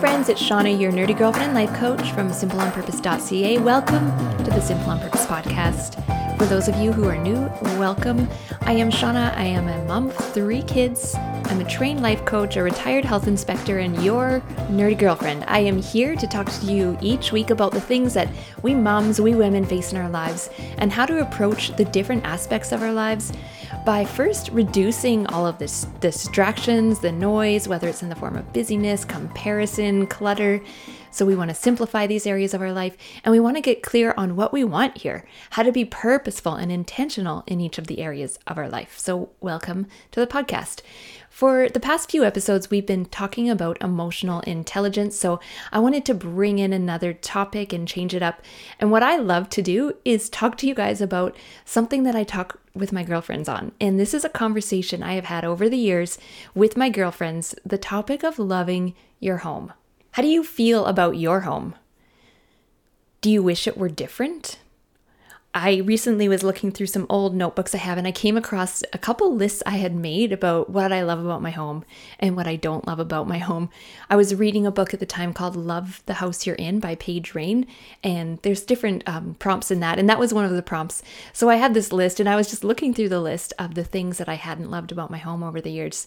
friends, it's Shauna, your nerdy girlfriend and life coach from simpleonpurpose.ca. Welcome to the Simple on Purpose podcast. For those of you who are new, welcome. I am Shauna. I am a mom of three kids. I'm a trained life coach, a retired health inspector, and your nerdy girlfriend. I am here to talk to you each week about the things that we moms, we women face in our lives, and how to approach the different aspects of our lives by first reducing all of this distractions, the noise, whether it's in the form of busyness, comparison, clutter. So we want to simplify these areas of our life and we want to get clear on what we want here, how to be purposeful and intentional in each of the areas of our life. So welcome to the podcast. For the past few episodes, we've been talking about emotional intelligence. So I wanted to bring in another topic and change it up. And what I love to do is talk to you guys about something that I talk with my girlfriends on. And this is a conversation I have had over the years with my girlfriends the topic of loving your home. How do you feel about your home? Do you wish it were different? I recently was looking through some old notebooks I have and I came across a couple lists I had made about what I love about my home and what I don't love about my home. I was reading a book at the time called Love the House You're In by Paige Rien, and there's different um, prompts in that, and that was one of the prompts. So I had this list and I was just looking through the list of the things that I hadn't loved about my home over the years.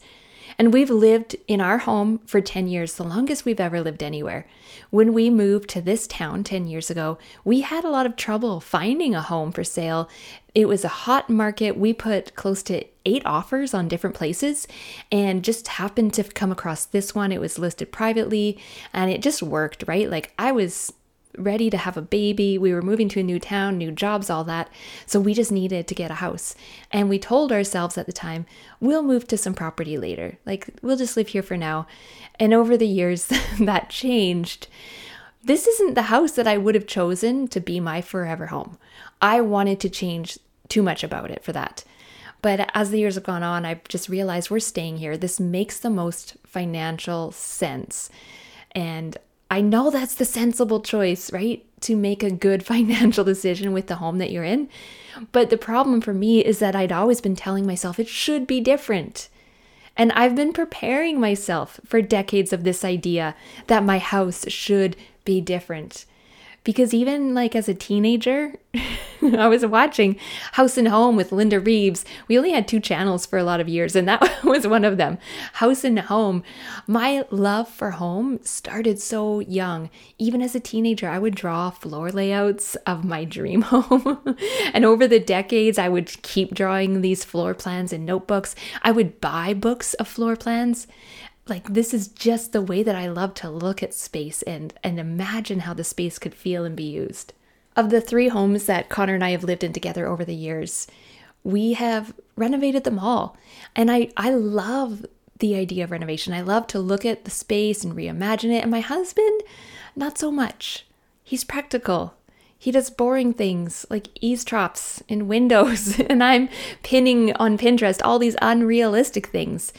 And we've lived in our home for 10 years, the longest we've ever lived anywhere. When we moved to this town 10 years ago, we had a lot of trouble finding a home for sale. It was a hot market. We put close to eight offers on different places and just happened to come across this one. It was listed privately and it just worked, right? Like I was ready to have a baby. We were moving to a new town, new jobs, all that. So we just needed to get a house. And we told ourselves at the time, we'll move to some property later. Like, we'll just live here for now. And over the years, that changed. This isn't the house that I would have chosen to be my forever home. I wanted to change too much about it for that. But as the years have gone on, I've just realized we're staying here. This makes the most financial sense. And I know that's the sensible choice, right? To make a good financial decision with the home that you're in. But the problem for me is that I'd always been telling myself it should be different. And I've been preparing myself for decades of this idea that my house should be different because even like as a teenager, I was watching House and Home with Linda Reeves. We only had two channels for a lot of years, and that was one of them. House and Home. My love for home started so young. Even as a teenager, I would draw floor layouts of my dream home. and over the decades, I would keep drawing these floor plans in notebooks. I would buy books of floor plans like this is just the way that I love to look at space and and imagine how the space could feel and be used. Of the three homes that Connor and I have lived in together over the years, we have renovated them all. And I I love the idea of renovation. I love to look at the space and reimagine it. And my husband, not so much. He's practical. He does boring things like eavestroughs in windows, and I'm pinning on Pinterest all these unrealistic things.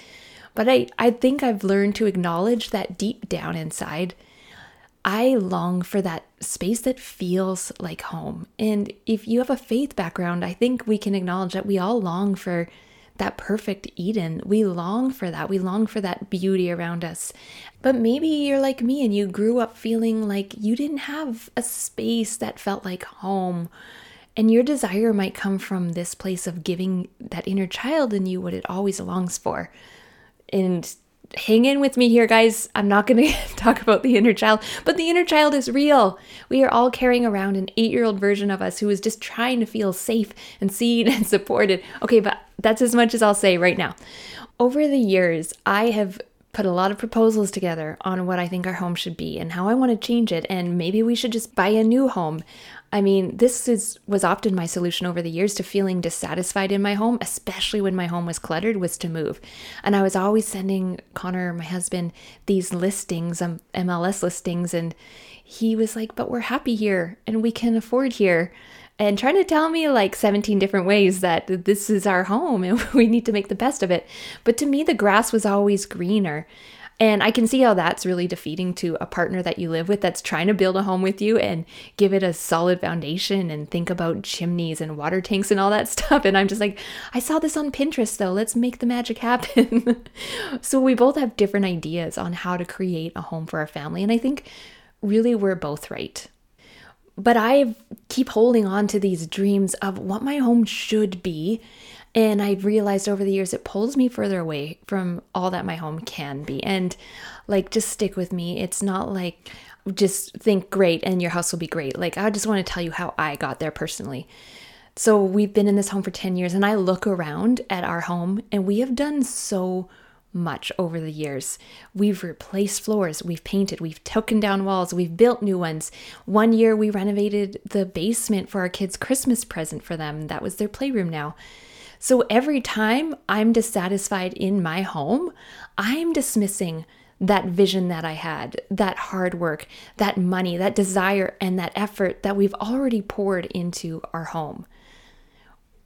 But I, I think I've learned to acknowledge that deep down inside, I long for that space that feels like home. And if you have a faith background, I think we can acknowledge that we all long for that perfect Eden. We long for that. We long for that beauty around us. But maybe you're like me and you grew up feeling like you didn't have a space that felt like home. And your desire might come from this place of giving that inner child in you what it always longs for and hang in with me here, guys. I'm not going to talk about the inner child, but the inner child is real. We are all carrying around an eight year old version of us who is just trying to feel safe and seen and supported. Okay, but that's as much as I'll say right now. Over the years, I have put a lot of proposals together on what I think our home should be and how I want to change it and maybe we should just buy a new home. I mean, this is was often my solution over the years to feeling dissatisfied in my home, especially when my home was cluttered, was to move. And I was always sending Connor, my husband, these listings, um, MLS listings, and he was like, "But we're happy here, and we can afford here." And trying to tell me like 17 different ways that this is our home and we need to make the best of it. But to me, the grass was always greener. And I can see how that's really defeating to a partner that you live with that's trying to build a home with you and give it a solid foundation and think about chimneys and water tanks and all that stuff. And I'm just like, I saw this on Pinterest though. Let's make the magic happen. so we both have different ideas on how to create a home for our family. And I think really we're both right. But I keep holding on to these dreams of what my home should be and I've realized over the years it pulls me further away from all that my home can be. And like, just stick with me. It's not like just think great and your house will be great. Like, I just want to tell you how I got there personally. So, we've been in this home for 10 years, and I look around at our home, and we have done so much over the years. We've replaced floors, we've painted, we've taken down walls, we've built new ones. One year we renovated the basement for our kids' Christmas present for them. That was their playroom now. So every time I'm dissatisfied in my home, I'm dismissing that vision that I had, that hard work, that money, that desire, and that effort that we've already poured into our home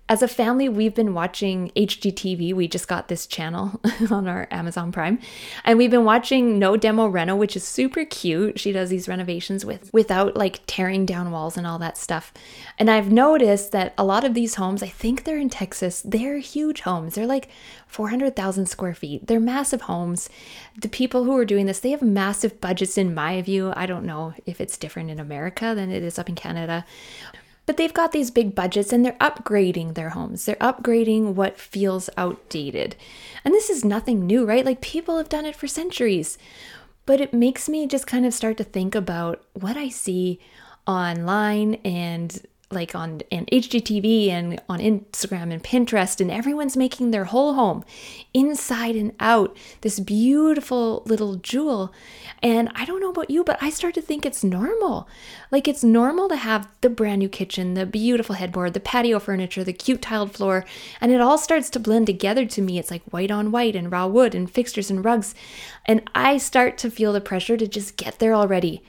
as a family, we've been watching HGTV. We just got this channel on our Amazon Prime, and we've been watching No Demo Reno, which is super cute. She does these renovations with without like tearing down walls and all that stuff. And I've noticed that a lot of these homes, I think they're in Texas, they're huge homes. They're like 400,000 square feet. They're massive homes. The people who are doing this, they have massive budgets in my view. I don't know if it's different in America than it is up in Canada. But they've got these big budgets and they're upgrading their homes. They're upgrading what feels outdated. And this is nothing new, right? Like people have done it for centuries. But it makes me just kind of start to think about what I see online and like on and HGTV and on Instagram and Pinterest and everyone's making their whole home inside and out this beautiful little jewel. And I don't know about you but I start to think it's normal. Like it's normal to have the brand new kitchen the beautiful headboard the patio furniture the cute tiled floor. And it all starts to blend together to me. It's like white on white and raw wood and fixtures and rugs. And I start to feel the pressure to just get there already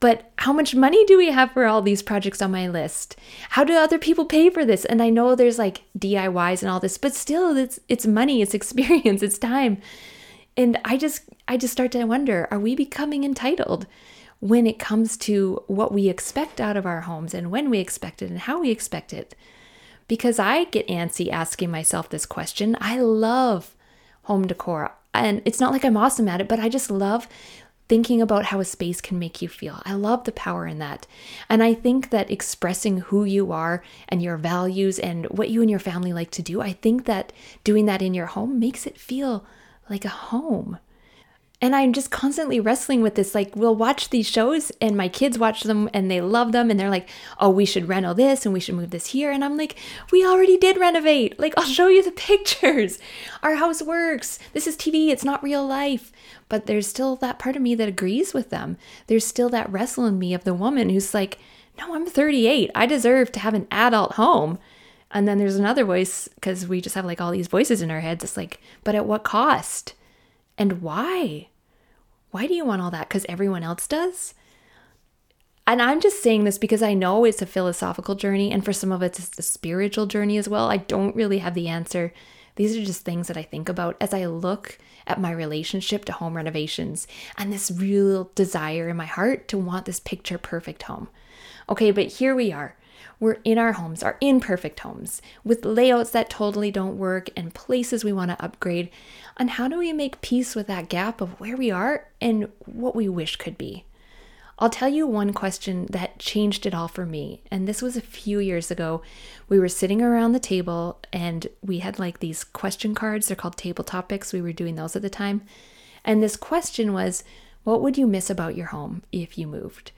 but how much money do we have for all these projects on my list? How do other people pay for this? And I know there's like DIYs and all this, but still it's it's money, it's experience, it's time. And I just I just start to wonder, are we becoming entitled when it comes to what we expect out of our homes and when we expect it and how we expect it? Because I get antsy asking myself this question. I love home decor. And it's not like I'm awesome at it, but I just love thinking about how a space can make you feel. I love the power in that. And I think that expressing who you are and your values and what you and your family like to do, I think that doing that in your home makes it feel like a home. And I'm just constantly wrestling with this. Like, we'll watch these shows, and my kids watch them and they love them. And they're like, oh, we should reno this and we should move this here. And I'm like, we already did renovate. Like, I'll show you the pictures. Our house works. This is TV, it's not real life. But there's still that part of me that agrees with them. There's still that wrestle in me of the woman who's like, no, I'm 38. I deserve to have an adult home. And then there's another voice, because we just have like all these voices in our heads. It's like, but at what cost? And why? Why do you want all that? Because everyone else does? And I'm just saying this because I know it's a philosophical journey, and for some of it, it's a spiritual journey as well. I don't really have the answer. These are just things that I think about as I look at my relationship to home renovations and this real desire in my heart to want this picture perfect home. Okay, but here we are. We're in our homes, our imperfect homes, with layouts that totally don't work and places we want to upgrade. And how do we make peace with that gap of where we are and what we wish could be? I'll tell you one question that changed it all for me. And this was a few years ago. We were sitting around the table and we had like these question cards. They're called table topics. We were doing those at the time. And this question was, What would you miss about your home if you moved?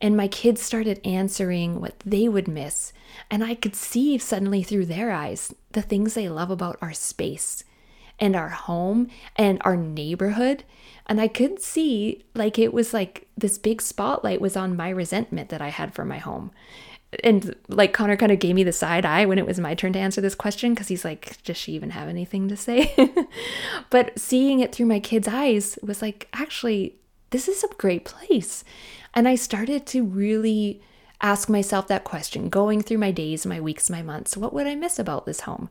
And my kids started answering what they would miss. And I could see suddenly through their eyes the things they love about our space and our home and our neighborhood. And I could see like it was like this big spotlight was on my resentment that I had for my home. And like Connor kind of gave me the side eye when it was my turn to answer this question because he's like, does she even have anything to say? but seeing it through my kids' eyes was like, actually, this is a great place. And I started to really ask myself that question, going through my days, my weeks, my months. What would I miss about this home?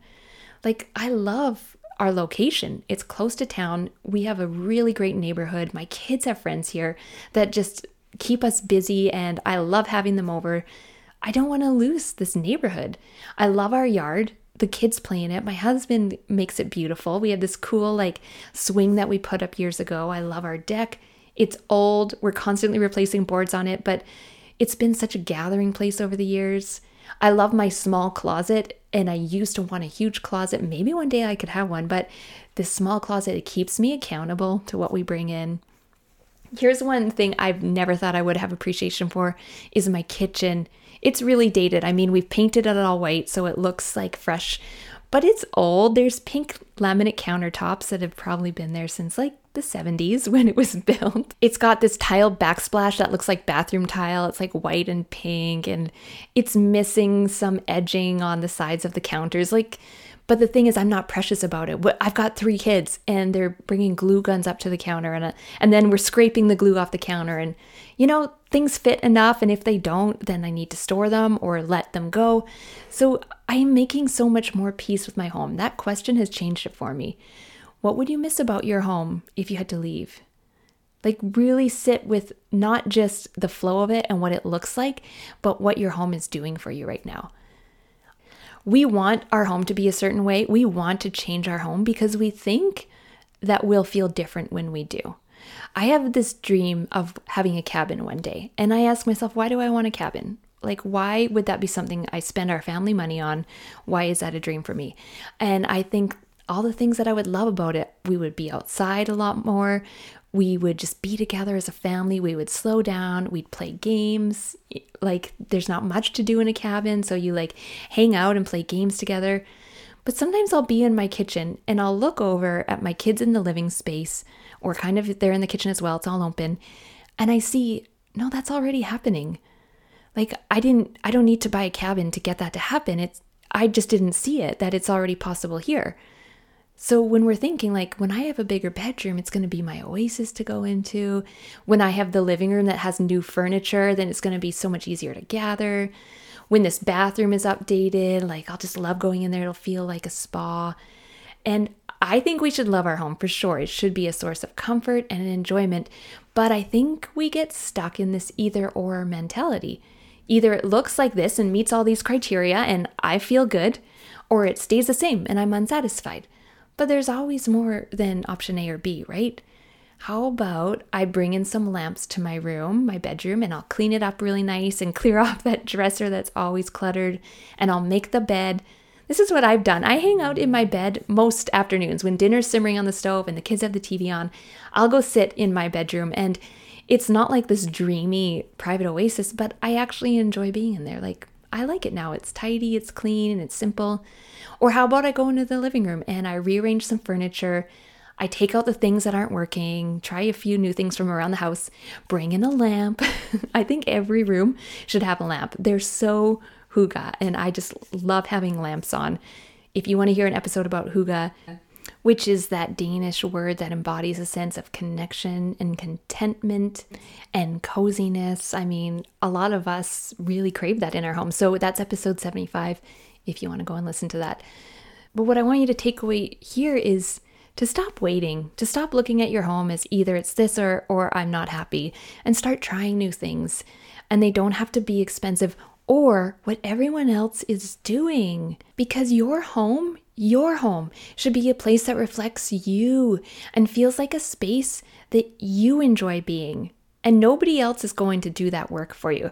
Like, I love our location. It's close to town. We have a really great neighborhood. My kids have friends here that just keep us busy, and I love having them over. I don't want to lose this neighborhood. I love our yard. The kids play in it. My husband makes it beautiful. We have this cool, like, swing that we put up years ago. I love our deck. It's old. We're constantly replacing boards on it, but it's been such a gathering place over the years. I love my small closet and I used to want a huge closet. Maybe one day I could have one, but this small closet it keeps me accountable to what we bring in. Here's one thing I've never thought I would have appreciation for is my kitchen. It's really dated. I mean, we've painted it all white so it looks like fresh, but it's old. There's pink laminate countertops that have probably been there since like the 70s when it was built. It's got this tile backsplash that looks like bathroom tile. It's like white and pink and it's missing some edging on the sides of the counters. Like but the thing is, I'm not precious about it. I've got three kids, and they're bringing glue guns up to the counter, and uh, and then we're scraping the glue off the counter, and you know things fit enough, and if they don't, then I need to store them or let them go. So I am making so much more peace with my home. That question has changed it for me. What would you miss about your home if you had to leave? Like, really sit with not just the flow of it and what it looks like, but what your home is doing for you right now. We want our home to be a certain way. We want to change our home because we think that we'll feel different when we do. I have this dream of having a cabin one day, and I ask myself, why do I want a cabin? Like, why would that be something I spend our family money on? Why is that a dream for me? And I think all the things that I would love about it. We would be outside a lot more. We would just be together as a family. We would slow down. We'd play games. Like, there's not much to do in a cabin. So you like hang out and play games together. But sometimes I'll be in my kitchen and I'll look over at my kids in the living space, or kind of they're in the kitchen as well. It's all open. And I see, no, that's already happening. Like, I didn't, I don't need to buy a cabin to get that to happen. It's, I just didn't see it that it's already possible here. So when we're thinking like when I have a bigger bedroom, it's going to be my oasis to go into. When I have the living room that has new furniture, then it's going to be so much easier to gather. When this bathroom is updated, like I'll just love going in there. It'll feel like a spa. And I think we should love our home for sure. It should be a source of comfort and enjoyment. But I think we get stuck in this either or mentality. Either it looks like this and meets all these criteria and I feel good, or it stays the same and I'm unsatisfied. But there's always more than option A or B, right? How about I bring in some lamps to my room, my bedroom, and I'll clean it up really nice and clear off that dresser that's always cluttered, and I'll make the bed. This is what I've done. I hang out in my bed most afternoons when dinner's simmering on the stove and the kids have the TV on. I'll go sit in my bedroom and it's not like this dreamy private oasis, but I actually enjoy being in there. Like, I like it now. It's tidy, it's clean, and it's simple. Or how about I go into the living room and I rearrange some furniture? I take out the things that aren't working, try a few new things from around the house, bring in a lamp. I think every room should have a lamp. They're so hygge, and I just love having lamps on. If you want to hear an episode about hygge, which is that Danish word that embodies a sense of connection and contentment and coziness. I mean, a lot of us really crave that in our home. So that's episode 75 if you want to go and listen to that. But what I want you to take away here is to stop waiting, to stop looking at your home as either it's this or or I'm not happy and start trying new things. And they don't have to be expensive or what everyone else is doing because your home, your home should be a place that reflects you and feels like a space that you enjoy being. And nobody else is going to do that work for you.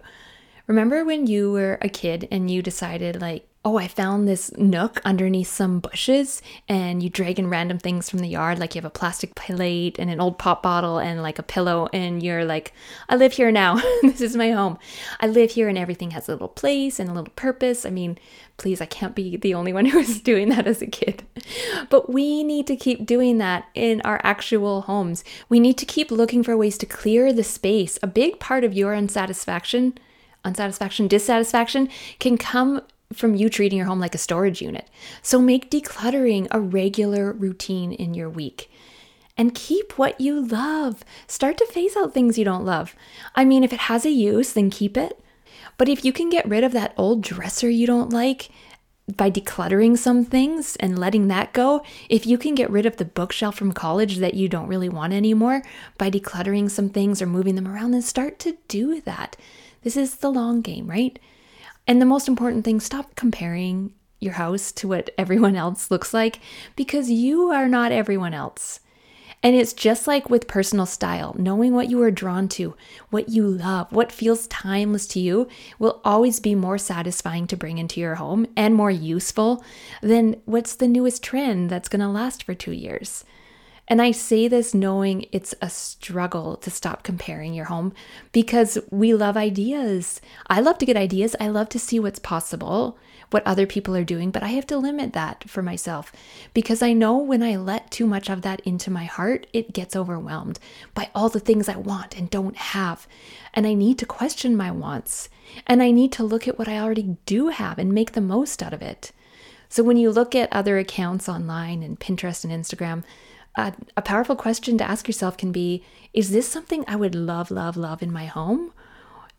Remember when you were a kid and you decided, like, oh, I found this nook underneath some bushes, and you drag in random things from the yard, like you have a plastic plate and an old pop bottle and like a pillow, and you're like, I live here now. this is my home. I live here, and everything has a little place and a little purpose. I mean, please, I can't be the only one who was doing that as a kid. But we need to keep doing that in our actual homes. We need to keep looking for ways to clear the space. A big part of your unsatisfaction unsatisfaction, dissatisfaction can come from you treating your home like a storage unit. So make decluttering a regular routine in your week. And keep what you love. Start to phase out things you don't love. I mean, if it has a use, then keep it. But if you can get rid of that old dresser you don't like, by decluttering some things and letting that go, if you can get rid of the bookshelf from college that you don't really want anymore by decluttering some things or moving them around, then start to do that. This is the long game, right? And the most important thing stop comparing your house to what everyone else looks like because you are not everyone else. And it's just like with personal style, knowing what you are drawn to, what you love, what feels timeless to you will always be more satisfying to bring into your home and more useful than what's the newest trend that's going to last for two years. And I say this knowing it's a struggle to stop comparing your home because we love ideas. I love to get ideas. I love to see what's possible what other people are doing, but I have to limit that for myself because I know when I let too much of that into my heart, it gets overwhelmed by all the things I want and don't have. And I need to question my wants and I need to look at what I already do have and make the most out of it. So when you look at other accounts online and Pinterest and Instagram, a, a powerful question to ask yourself can be Is this something I would love, love, love in my home?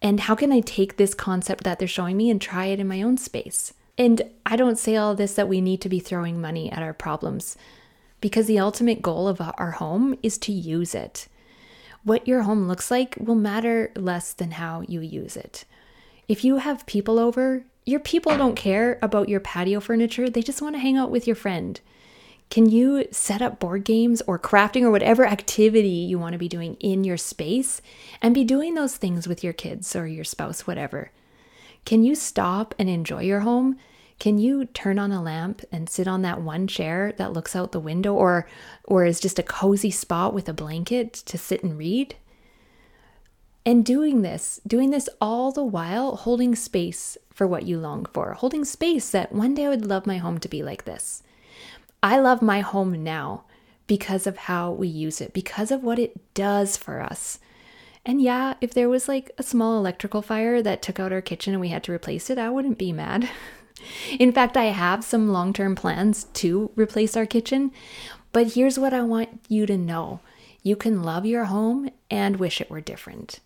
And how can I take this concept that they're showing me and try it in my own space? And I don't say all this that we need to be throwing money at our problems because the ultimate goal of our home is to use it. What your home looks like will matter less than how you use it. If you have people over, your people don't care about your patio furniture, they just want to hang out with your friend. Can you set up board games or crafting or whatever activity you want to be doing in your space and be doing those things with your kids or your spouse, whatever? Can you stop and enjoy your home? Can you turn on a lamp and sit on that one chair that looks out the window or or is just a cozy spot with a blanket to sit and read? And doing this, doing this all the while holding space for what you long for, holding space that one day I would love my home to be like this. I love my home now because of how we use it, because of what it does for us. And yeah, if there was like a small electrical fire that took out our kitchen and we had to replace it, I wouldn't be mad. In fact, I have some long term plans to replace our kitchen. But here's what I want you to know you can love your home and wish it were different.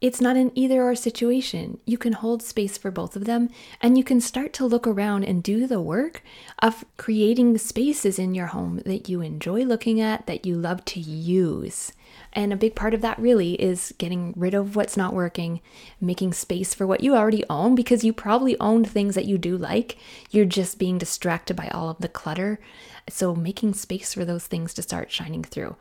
It's not an either or situation. You can hold space for both of them, and you can start to look around and do the work of creating spaces in your home that you enjoy looking at, that you love to use. And a big part of that really is getting rid of what's not working, making space for what you already own because you probably own things that you do like. You're just being distracted by all of the clutter. So, making space for those things to start shining through.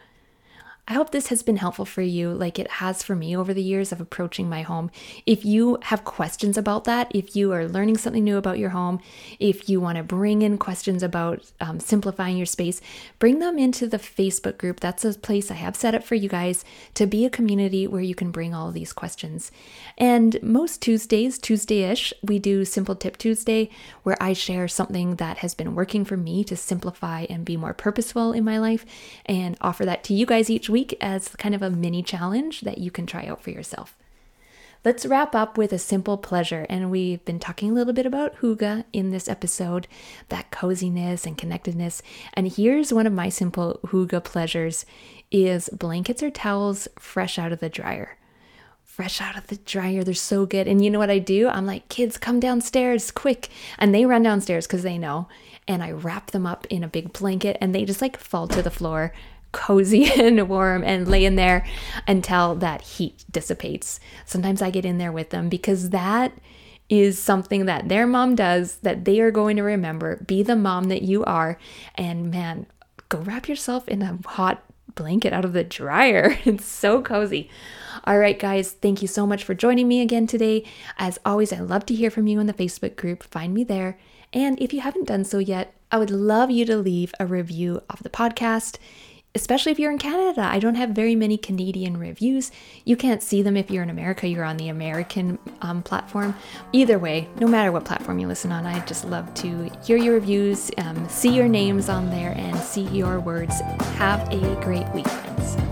I hope this has been helpful for you, like it has for me over the years of approaching my home. If you have questions about that, if you are learning something new about your home, if you want to bring in questions about um, simplifying your space, bring them into the Facebook group. That's a place I have set up for you guys to be a community where you can bring all these questions. And most Tuesdays, Tuesday ish, we do Simple Tip Tuesday, where I share something that has been working for me to simplify and be more purposeful in my life and offer that to you guys each week week as kind of a mini challenge that you can try out for yourself. Let's wrap up with a simple pleasure. And we've been talking a little bit about hygge in this episode, that coziness and connectedness. And here's one of my simple hygge pleasures is blankets or towels fresh out of the dryer. Fresh out of the dryer, they're so good. And you know what I do? I'm like, kids, come downstairs quick. And they run downstairs because they know. And I wrap them up in a big blanket and they just like fall to the floor cozy and warm and lay in there until that heat dissipates. Sometimes I get in there with them because that is something that their mom does that they are going to remember. Be the mom that you are. And man, go wrap yourself in a hot blanket out of the dryer. It's so cozy. All right, guys, thank you so much for joining me again today. As always, I love to hear from you in the Facebook group. Find me there. And if you haven't done so yet, I would love you to leave a review of the podcast especially if you're in Canada. I don't have very many Canadian reviews. You can't see them if you're in America, you're on the American um, platform. Either way, no matter what platform you listen on, I just love to hear your reviews, um, see your names on there, and see your words. Have a great week.